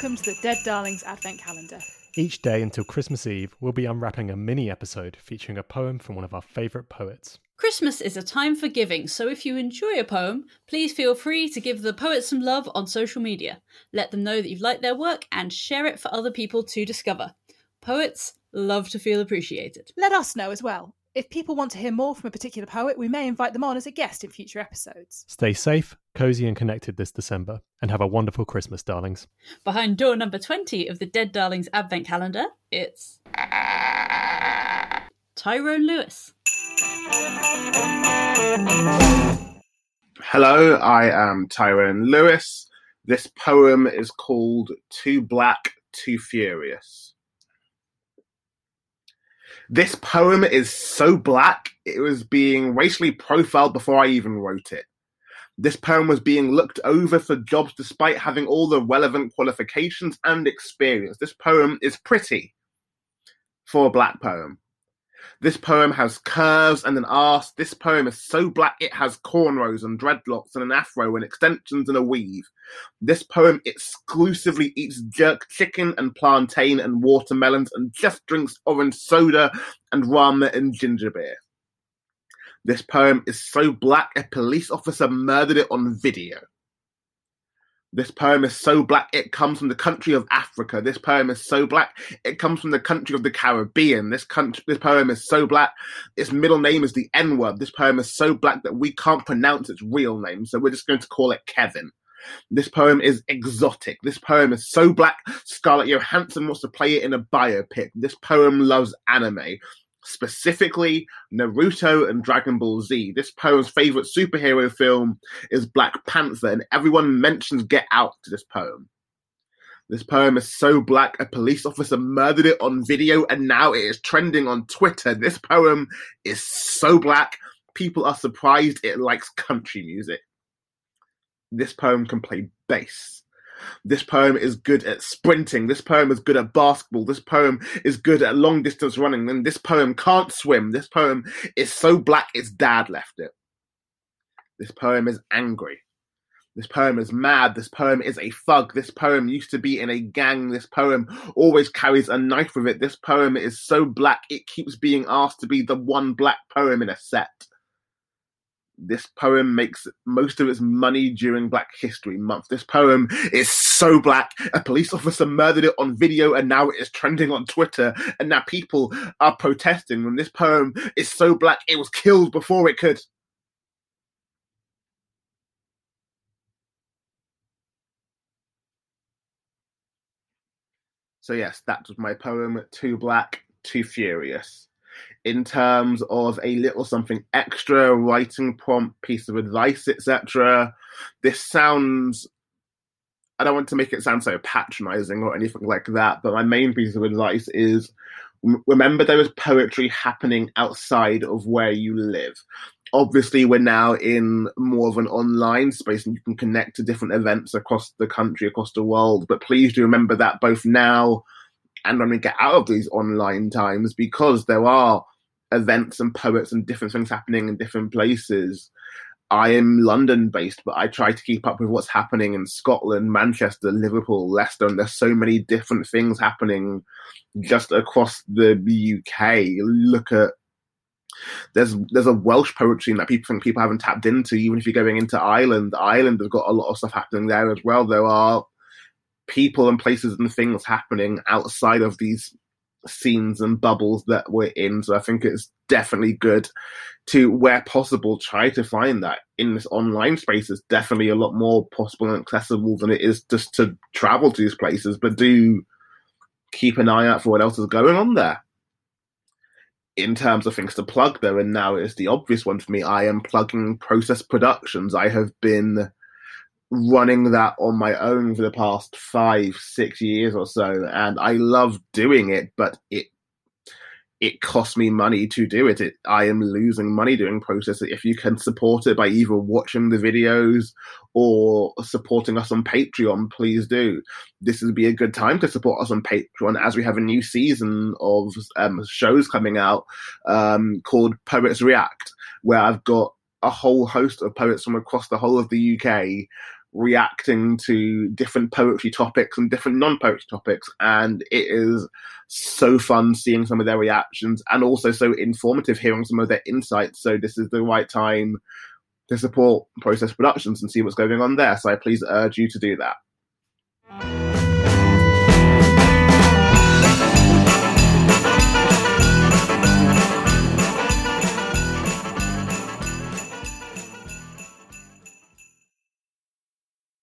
ho ho, and welcome to the Dead Darlings Advent Calendar. Each day until Christmas Eve, we'll be unwrapping a mini episode featuring a poem from one of our favourite poets. Christmas is a time for giving, so if you enjoy a poem, please feel free to give the poet some love on social media. Let them know that you've liked their work and share it for other people to discover. Poets love to feel appreciated. Let us know as well. If people want to hear more from a particular poet, we may invite them on as a guest in future episodes. Stay safe, cosy, and connected this December, and have a wonderful Christmas, darlings. Behind door number 20 of the Dead Darlings Advent Calendar, it's Tyrone Lewis. Hello, I am Tyrone Lewis. This poem is called Too Black, Too Furious. This poem is so black, it was being racially profiled before I even wrote it. This poem was being looked over for jobs despite having all the relevant qualifications and experience. This poem is pretty for a black poem. This poem has curves and an arse. This poem is so black it has cornrows and dreadlocks and an afro and extensions and a weave. This poem exclusively eats jerk chicken and plantain and watermelons and just drinks orange soda and ramen and ginger beer. This poem is so black a police officer murdered it on video. This poem is so black it comes from the country of Africa. This poem is so black it comes from the country of the Caribbean. This country, this poem is so black its middle name is the N word. This poem is so black that we can't pronounce its real name, so we're just going to call it Kevin. This poem is exotic. This poem is so black Scarlett Johansson wants to play it in a biopic. This poem loves anime specifically Naruto and Dragon Ball Z. This poem's favorite superhero film is Black Panther, and everyone mentions Get Out to this poem. This poem is so black, a police officer murdered it on video, and now it is trending on Twitter. This poem is so black, people are surprised it likes country music. This poem can play bass. This poem is good at sprinting. This poem is good at basketball. This poem is good at long distance running. And this poem can't swim. This poem is so black its dad left it. This poem is angry. This poem is mad. This poem is a thug. This poem used to be in a gang. This poem always carries a knife with it. This poem is so black it keeps being asked to be the one black poem in a set this poem makes most of its money during Black History Month. This poem is so black. A police officer murdered it on video and now it is trending on Twitter and now people are protesting and this poem is so black it was killed before it could. So yes, that was my poem, Too Black, Too Furious in terms of a little something extra, writing prompt, piece of advice, etc. This sounds I don't want to make it sound so patronizing or anything like that, but my main piece of advice is remember there is poetry happening outside of where you live. Obviously, we're now in more of an online space and you can connect to different events across the country, across the world. But please do remember that both now and when we get out of these online times, because there are events and poets and different things happening in different places. I am London based, but I try to keep up with what's happening in Scotland, Manchester, Liverpool, Leicester, and there's so many different things happening just across the UK. Look at there's there's a Welsh poetry that people think people haven't tapped into. Even if you're going into Ireland, Ireland has got a lot of stuff happening there as well. There are people and places and things happening outside of these scenes and bubbles that we're in. So I think it's definitely good to, where possible, try to find that in this online space. It's definitely a lot more possible and accessible than it is just to travel to these places. But do keep an eye out for what else is going on there. In terms of things to plug, though, and now it's the obvious one for me. I am plugging Process Productions. I have been running that on my own for the past five, six years or so, and I love doing it, but it it costs me money to do it. it. I am losing money doing process. If you can support it by either watching the videos or supporting us on Patreon, please do. This would be a good time to support us on Patreon as we have a new season of um, shows coming out um, called Poets React, where I've got a whole host of poets from across the whole of the UK reacting to different poetry topics and different non-poetry topics and it is so fun seeing some of their reactions and also so informative hearing some of their insights. So this is the right time to support process productions and see what's going on there. So i please urge you to do that